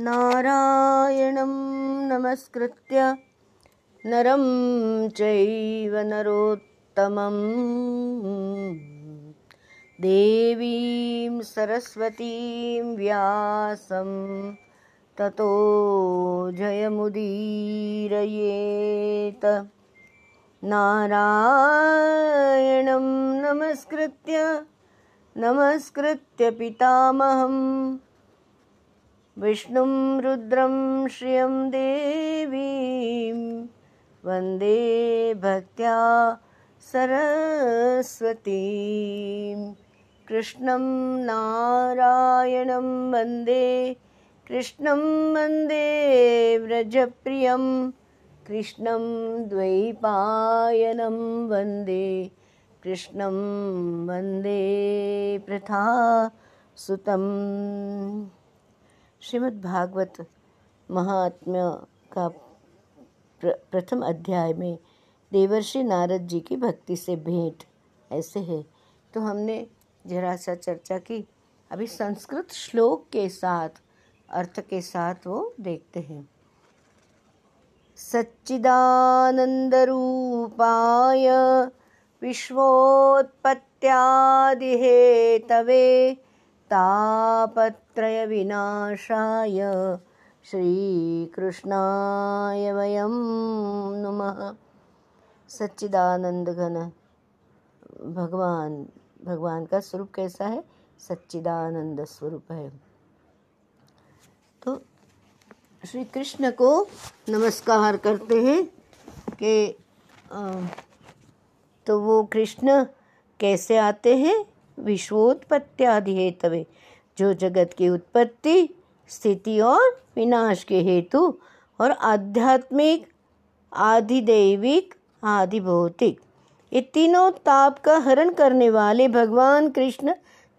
नारायणं नमस्कृत्य नरं चैव नरोत्तमम् देवीं सरस्वतीं व्यासं ततो जयमुदीरयेत। नारायणं नमस्कृत्य नमस्कृत्य पितामहम् विष्णुं रुद्रं श्रियं देवीं वन्दे भक्त्या सरस्वतीं। कृष्णं नारायणं वन्दे कृष्णं वन्दे व्रजप्रियं कृष्णं द्वैपायनं वन्दे कृष्णं वन्दे प्रथा सुतम् श्रीमद् भागवत महात्म्य का प्र, प्रथम अध्याय में देवर्षि नारद जी की भक्ति से भेंट ऐसे है। तो हमने जरा सा चर्चा की अभी संस्कृत श्लोक के साथ अर्थ के साथ वो देखते हैं। सच्चिदानंदरूपाय विश्वोत्पत्त्यादिहेतवे तापत्रयविनाशाय श्रीकृष्णाय वयं नमः। सच्चिदानंद घन भगवान भगवान का स्वरूप कैसा है? सच्चिदानंद स्वरूप है। तो श्री कृष्ण को नमस्कार करते हैं कि तो वो कृष्ण कैसे आते हैं? विश्वोत्पत्ति हेतवे जो जगत की उत्पत्ति, स्थिति और विनाश के हेतु और आध्यात्मिक, आधिदैविक आदि भौतिक ये तीनों ताप का हरण करने वाले भगवान कृष्ण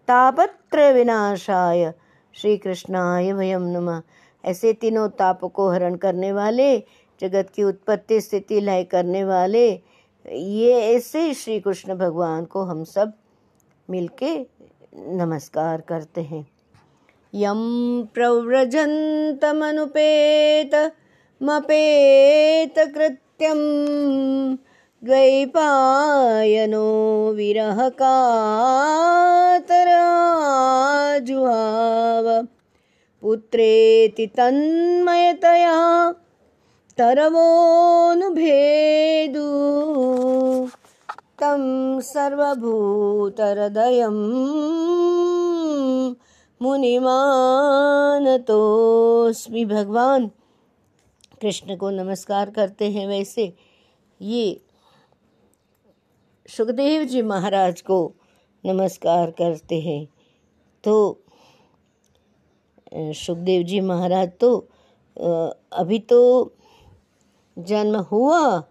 तापत्र विनाशाय। श्री कृष्णाय वयम नमः। ऐसे तीनों ताप को हरण करने वाले, जगत की उत्पत्ति, स्थिति लय करने वाले, ये ऐसे श्री कृष्ण भगवान को हम सब मिलके नमस्कार करते हैं। यम प्रव्रजन्तमनुपेत मपेत कृत्यम द्वैपायनो विरहकातराजुहाव। पुत्रेति तन्मयतया तरवोऽनुभेदु। तं सर्वभूतहृदयं मुनिमानतोस्मि भगवान। कृष्ण को नमस्कार करते हैं वैसे। ये सुखदेव जी महाराज को नमस्कार करते हैं। तो सुखदेव जी महाराज तो अभी तो जन्म हुआ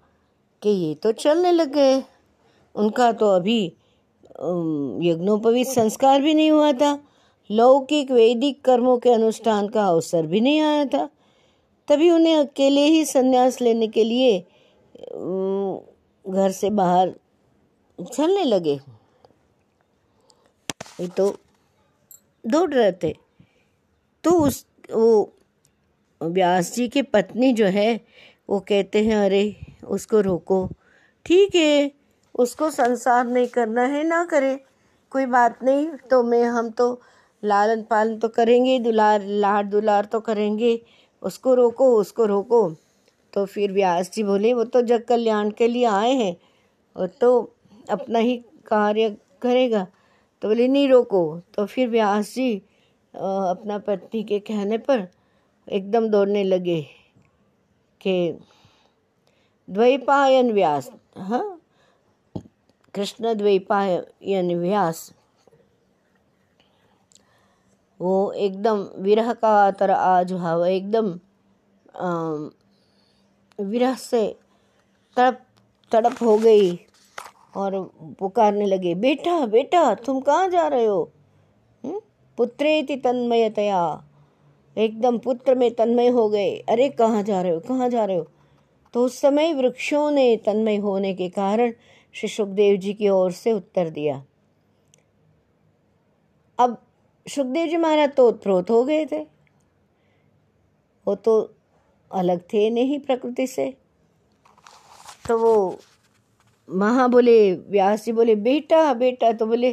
कि ये तो चलने लग। गए उनका तो अभी यज्ञोपवीत संस्कार भी नहीं हुआ था। लौकिक वैदिक कर्मों के अनुष्ठान का अवसर भी नहीं आया था। तभी उन्हें अकेले ही संन्यास लेने के लिए घर से बाहर चलने लगे। ये तो दौड़ रहे थे। तो उस, वो व्यास जी की पत्नी जो है, वो कहते हैं, अरे, उसको रोको। ठीक है। उसको संसार नहीं करना है, ना करे। कोई बात नहीं तो मैं, हम तो लालन पालन तो करेंगे, दुलार लाड दुलार तो करेंगे। उसको रोको उसको रोको। तो फिर व्यास जी बोले, वो तो जग कल्याण के लिए आए हैं और तो अपना ही कार्य करेगा। तो बोले, नहीं रोको। तो फिर व्यास जी अपना पत्नी के कहने पर एकदम दौड़ने लगे कि, द्वैपायन व्यास। हाँ? कृष्ण द्वैपायन व्यास वो एकदम विरह का तरह आज भाव एकदम विरह से तड़प तड़प हो गई और पुकारने लगे, बेटा बेटा, तुम कहाँ जा रहे हो? पुत्रे पुत्रेति तन्मयतया। एकदम पुत्र में तन्मय हो गए। अरे, कहाँ जा रहे हो, कहाँ जा रहे हो? तो उस समय वृक्षों ने तन्मय होने के कारण श्री सुखदेव जी की ओर से उत्तर दिया। अब सुखदेव जी महाराज तो उत्प्रोत हो गए थे। वो तो अलग थे नहीं प्रकृति से। तो वो महा बोले, व्यास जी बोले, बेटा बेटा तो बोले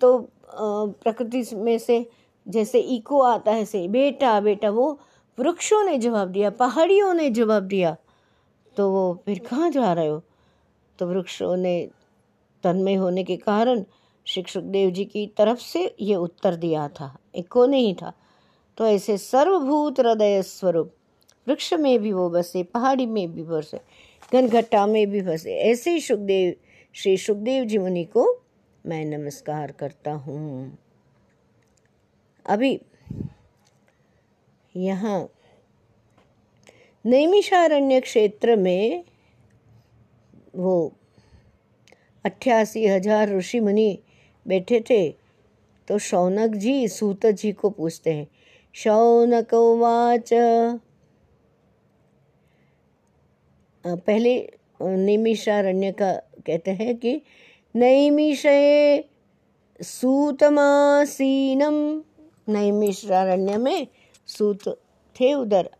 तो प्रकृति में से जैसे इको आता है से बेटा बेटा, वो वृक्षों ने जवाब दिया, पहाड़ियों ने जवाब दिया। तो वो फिर कहाँ जा रहे हो? तो वृक्षों ने तन्मय होने के कारण श्री सुखदेव जी की तरफ़ से ये उत्तर दिया था। इको नहीं था। तो ऐसे सर्वभूत हृदय स्वरूप, वृक्ष में भी वो बसे, पहाड़ी में भी बसे घनघट्टा में भी बसे, ऐसे ही सुखदेव, श्री सुखदेव जी मुनि को मैं नमस्कार करता हूँ। अभी यहाँ नैमिषारण्य क्षेत्र में वो अट्ठासी हज़ार ऋषि मुनि बैठे थे तो शौनक जी सूत जी को पूछते हैं, शौनक वाच। पहले नैमिषारण्य का कहते हैं कि नैमिषये सूतमासीनम। नैमिषारण्य में सूत थे उधर।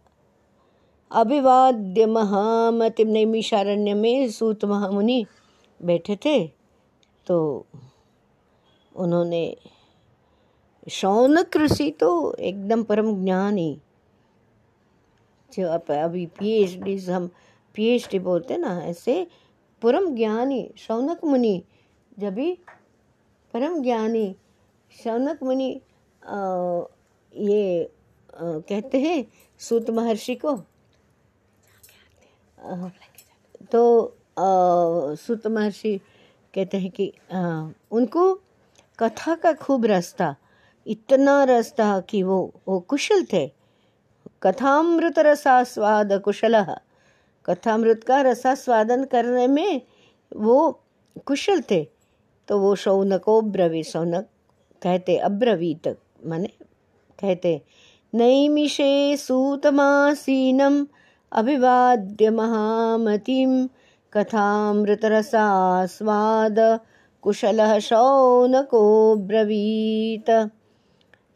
अभिवाद्य महामति नैमिषारण्य में सूत महामुनि बैठे थे। तो उन्होंने शौनक ऋषि तो एकदम परम ज्ञानी। जो अभी पीएचडी हम पीएचडी बोलते ना ऐसे परम ज्ञानी शौनक मुनि जब भी परम ज्ञानी शौनक मुनि ये आ, कहते हैं सूत महर्षि को तो सूत महर्षि कहते हैं कि उनको कथा का खूब रास्ता, इतना रास्ता कि वो वो कुशल थे। कथामृत रसास्वाद कुशल, कथामृत का रसास्वादन करने में वो कुशल थे। तो वो शौनको ब्रवी, शौनक कहते, अब्रवीत, माने कहते, नैमिषे सूतमासीनम अभिवाद्य महामतिम कथामृतरसास्वाद कुशलः शौनको ब्रवीत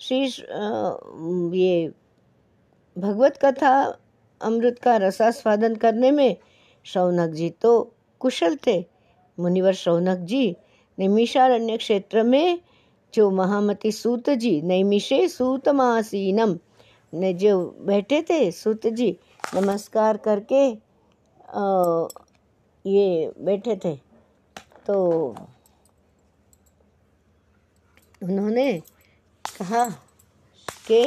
श्री ये भगवत कथा अमृत का रसास्वादन करने में शौनक जी तो कुशल थे। मुनिवर शौनक जी निमिषारण्य क्षेत्र में जो महामती सूत जी, नैमिषे सूतमासीनम, ने जो बैठे थे सूत जी नमस्कार करके ये बैठे थे। तो उन्होंने कहा कि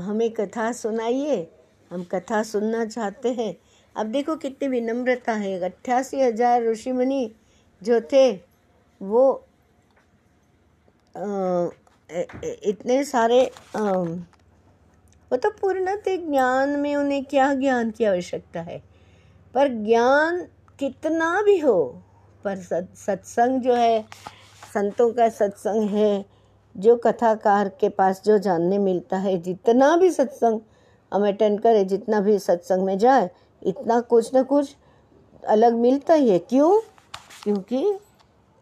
हमें कथा सुनाइए हम कथा सुनना चाहते हैं। अब देखो कितनी विनम्रता है। अट्ठासी हज़ार ऋषि मुनि जो थे वो आ, इतने सारे वो तो पूर्णतः ज्ञान में उन्हें क्या ज्ञान की आवश्यकता है? पर ज्ञान कितना भी हो, पर सत्संग जो है, संतों का सत्संग है, जो कथाकार के पास जो जानने मिलता है, जितना भी सत्संग हम अटेंड करें, जितना भी सत्संग में जाए, इतना कुछ न कुछ अलग मिलता ही है। क्यों? क्योंकि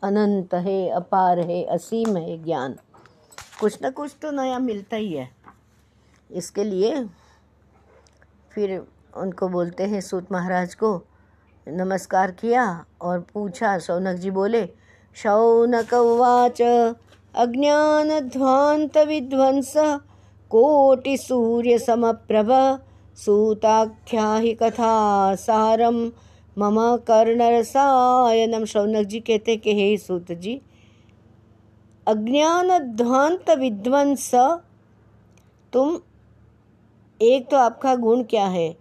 अनंत है, अपार है, असीम है ज्ञान। कुछ न कुछ तो नया मिलता ही है। इसके लिए फिर उनको बोलते हैं सूत महाराज को, नमस्कार किया और पूछा शौनक जी बोले शौनक उवाच अज्ञानध्वांत विध्वंस, कोटि सूर्य समप्रभ सूताख्या ही कथा सारम मम कर्णरसायनम शौनक जी कहते कि हे सूत जी अज्ञान ध्वांत विध्वंस। तुम, एक तो आपका गुण क्या है?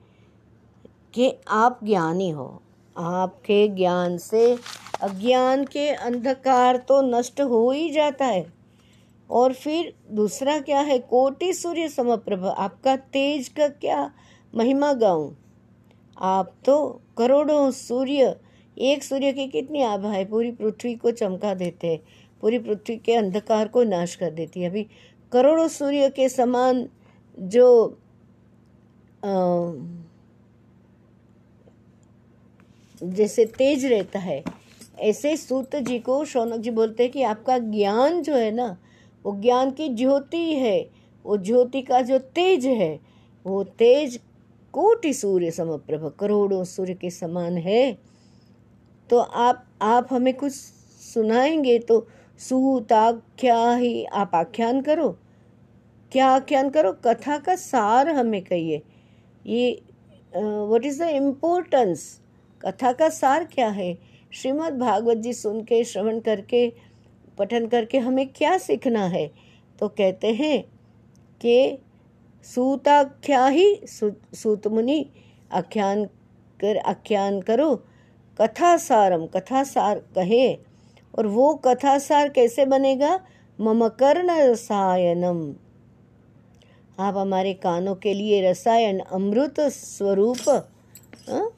कि आप ज्ञानी हो। आपके ज्ञान से अज्ञान के अंधकार तो नष्ट हो ही जाता है। और फिर दूसरा क्या है? कोटि सूर्य समप्रभ, आपका तेज का क्या महिमा गाऊं? आप तो करोड़ों सूर्य, एक सूर्य की कितनी आभा है? पूरी पृथ्वी को चमका देते हैं। पूरी पृथ्वी के अंधकार को नाश कर देती है। अभी करोड़ों सूर्य के समान जो आ, जैसे तेज रहता है ऐसे सूत जी को शौनक जी बोलते हैं कि आपका ज्ञान जो है ना वो ज्ञान की ज्योति है वो ज्योति का जो तेज है वो तेज कोटि सूर्य समप्रभ करोड़ों सूर्य के समान है। तो आप आप हमें कुछ सुनाएँगे तो सूताख्या ही आप आख्यान करो। क्या आख्यान करो? कथा का सार हमें कहिए। ये व्हाट इज़ द इम्पोर्टेंस कथा का सार क्या है? श्रीमद् भागवत जी सुन के, श्रवण करके, पठन करके हमें क्या सीखना है? तो कहते हैं कि सूताख्या ही सूत मुनि आख्यान कर, आख्यान करो। कथा सारम, कथा सार कहे। और वो कथा सार कैसे बनेगा? मम कर्ण रसायनम। आप हमारे कानों के लिए रसायन अमृत स्वरूप हाँ?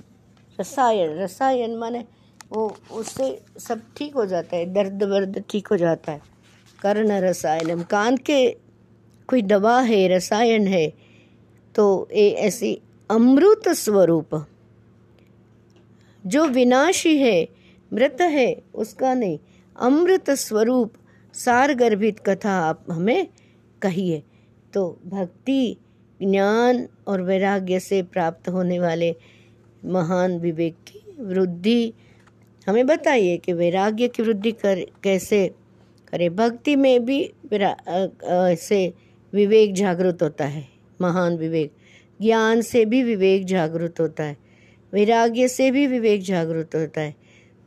रसायन रसायन माने वो, उससे सब ठीक हो जाता है, दर्द वर्द ठीक हो जाता है। कर्ण रसायनम, कान के कोई दवा है, रसायन है तो ये ऐसी अमृत स्वरूप। जो विनाशी है, मृत है, उसका नहीं। अमृत स्वरूप सार गर्भित कथा आप हमें कहिए। तो भक्ति, ज्ञान और वैराग्य से प्राप्त होने वाले महान विवेक की वृद्धि, हमें बताइए कि वैराग्य की वृद्धि कर, कैसे करें? भक्ति में भी से विवेक जागृत होता है, महान विवेक। ज्ञान से भी विवेक जागृत होता है, वैराग्य से भी विवेक जागृत होता है।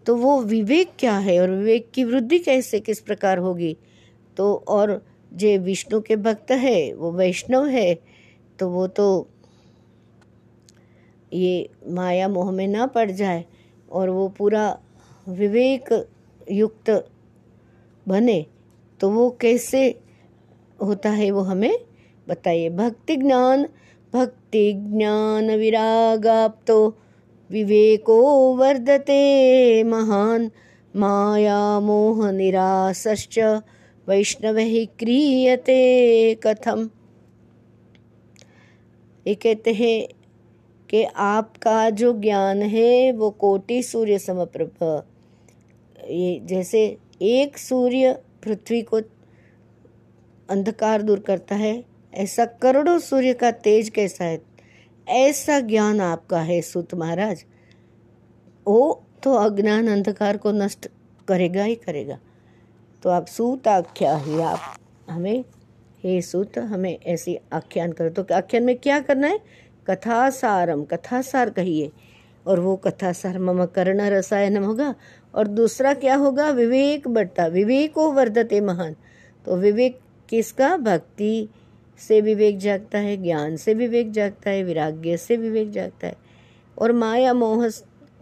तो वो विवेक क्या है और विवेक की वृद्धि कैसे, किस प्रकार होगी? तो और जो विष्णु के भक्त है, वो वैष्णव है तो वो तो ये माया मोह में ना पड़ जाए और वो पूरा विवेक युक्त बने तो वो कैसे होता है वो हमें बताइए। भक्ति ज्ञान भक्ति ज्ञान विरागाप तो विवेको वर्धते महान। माया मोह निराश्च वैष्णव ही क्रियते कथम। ये कहते हैं कि आपका जो ज्ञान है, वो कोटि सूर्य समप्रभ। ये जैसे एक सूर्य पृथ्वी को अंधकार दूर करता है, ऐसा करोड़ों सूर्य का तेज कैसा है? ऐसा ज्ञान आपका है सुत महाराज, वो तो अज्ञान अंधकार को नष्ट करेगा ही करेगा। तो आप सूत आख्या ही, आप हमें, हे सूत, हमें ऐसी आख्यान करो। तो आख्यान में क्या करना है? कथा सारम कथा सार कहिए। और वो कथा सार मम कर्ण रसायनम होगा। और दूसरा क्या होगा? विवेक बढ़ता विवेको वर्धते महान। तो विवेक किसका? भक्ति से विवेक जागता है, ज्ञान से विवेक जागता है, विराग्य से विवेक जागता है और माया मोह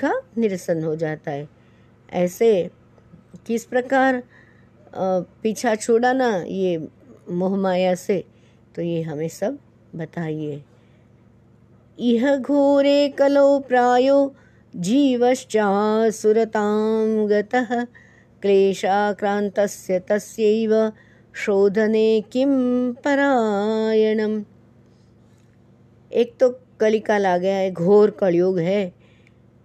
का निरसन हो जाता है। ऐसे किस प्रकार पीछा छोड़ा ना ये मोह माया से तो ये हमें सब बताइए। इह घोरे कलो प्रायो जीवश्चासुरतां गतः क्लेशाक्रान्तस्य तस्यैव शोधने किम परायणम? एक तो कलिकाल आ गया है, घोर कलयुग है।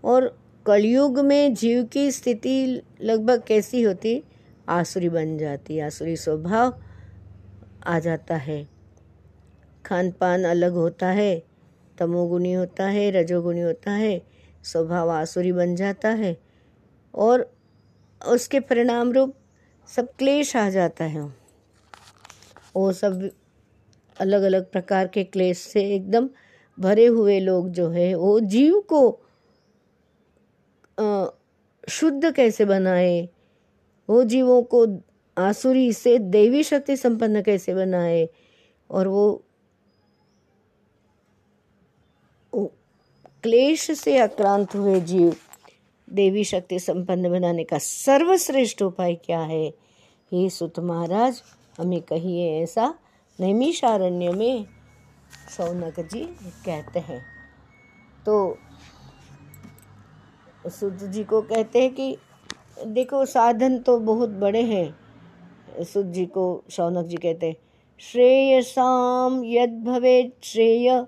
और कलयुग में जीव की स्थिति लगभग कैसी होती? आसुरी बन जाती, आसुरी स्वभाव आ जाता है। खान पान अलग होता है, तमोगुणी होता है, रजोगुणी होता है, स्वभाव आसुरी बन जाता है। और उसके परिणाम रूप सब क्लेश आ जाता है। वो सब अलग अलग प्रकार के क्लेश से एकदम भरे हुए लोग जो है, वो जीव को शुद्ध कैसे बनाए? वो जीवों को आसुरी से देवी शक्ति संपन्न कैसे बनाए? और वो क्लेश से आक्रांत हुए जीव देवी शक्ति संपन्न बनाने का सर्वश्रेष्ठ उपाय क्या है? हे सुत महाराज हमें कहिए ऐसा। नैमिषारण्य में सौनक जी कहते हैं। तो सुत जी को कहते हैं कि, देखो, साधन तो बहुत बड़े हैं। सुत जी को शौनक जी कहते हैं, श्रेयसाम यद भवे श्रेय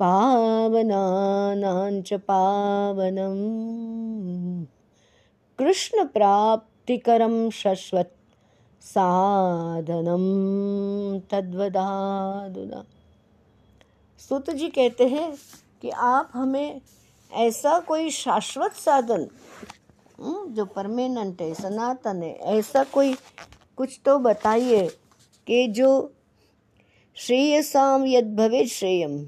पावनानाञ्च पावनम्। कृष्णप्राप्तिकरं शश्वत् साधनम तद्वदादुना सुत जी कहते हैं कि आप हमें ऐसा कोई शाश्वत साधन हम्म, जो परमानेंट है सनातन है ऐसा कोई कुछ तो बताइए कि जो श्रेयसाम यद भवे श्रेयम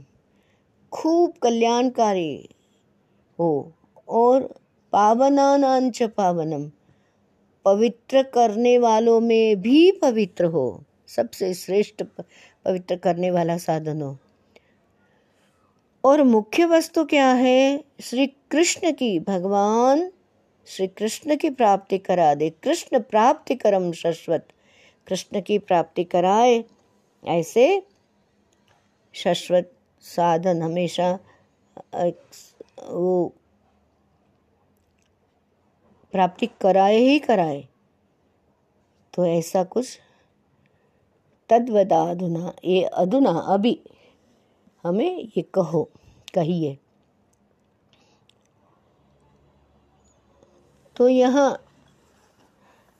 खूब कल्याणकारी हो और पावनानांच पावनम। पवित्र करने वालों में भी पवित्र हो। सबसे श्रेष्ठ पवित्र करने वाला साधन हो। और मुख्य वस्तु क्या है? श्री कृष्ण की भगवान श्री कृष्ण की प्राप्ति करा दे कृष्ण प्राप्ति करम शाश्वत। कृष्ण की प्राप्ति कराए। ऐसे शाश्वत साधन हमेशा वो प्राप्ति कराए ही कराए। तो ऐसा कुछ? तद्वदा अधुना ये अधुना, अभी। हमें ये कहो, कहिए। तो यहाँ,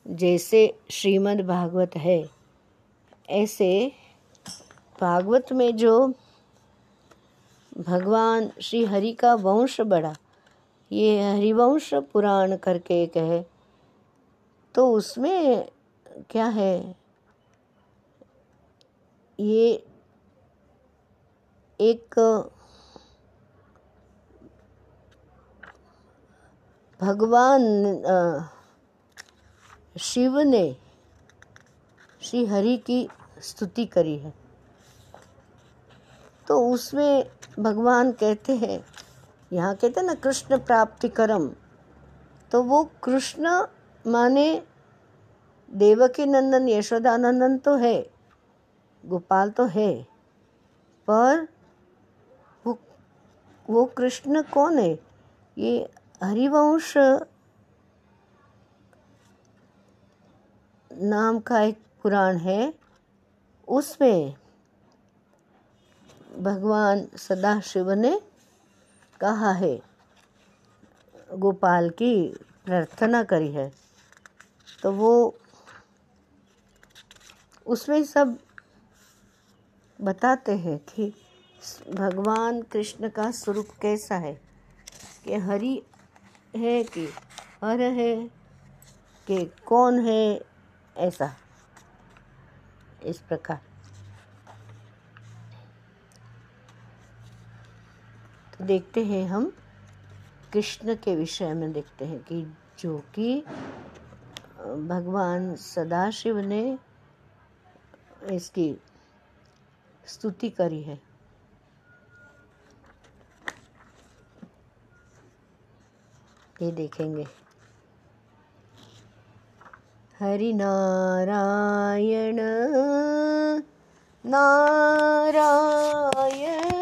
जैसे श्रीमद् भागवत है, ऐसे भागवत में जो भगवान श्री हरि का वंश बढ़ा ये हरिवंश पुराण करके एक है। तो उसमें क्या है? ये एक भगवान शिव ने श्री हरि की स्तुति करी है। तो उसमें भगवान कहते हैं यहाँ कहते हैं ना, कृष्ण प्राप्ति करम। तो वो कृष्ण माने देवकी नंदन यशोदानंदन तो है, गोपाल तो है, पर वो वो कृष्ण कौन है? ये हरिवंश नाम का एक पुराण है, उसमें भगवान सदाशिव ने कहा है। गोपाल की प्रार्थना करी है। तो वो उसमें सब बताते हैं कि भगवान कृष्ण का स्वरूप कैसा है, कि हरि है कि हर है, कि कौन है, ऐसा। इस प्रकार। देखते हैं हम, कृष्ण के विषय में देखते हैं कि जो कि भगवान सदाशिव ने इसकी स्तुति करी है। ये देखेंगे। हरि नारायण नारायण।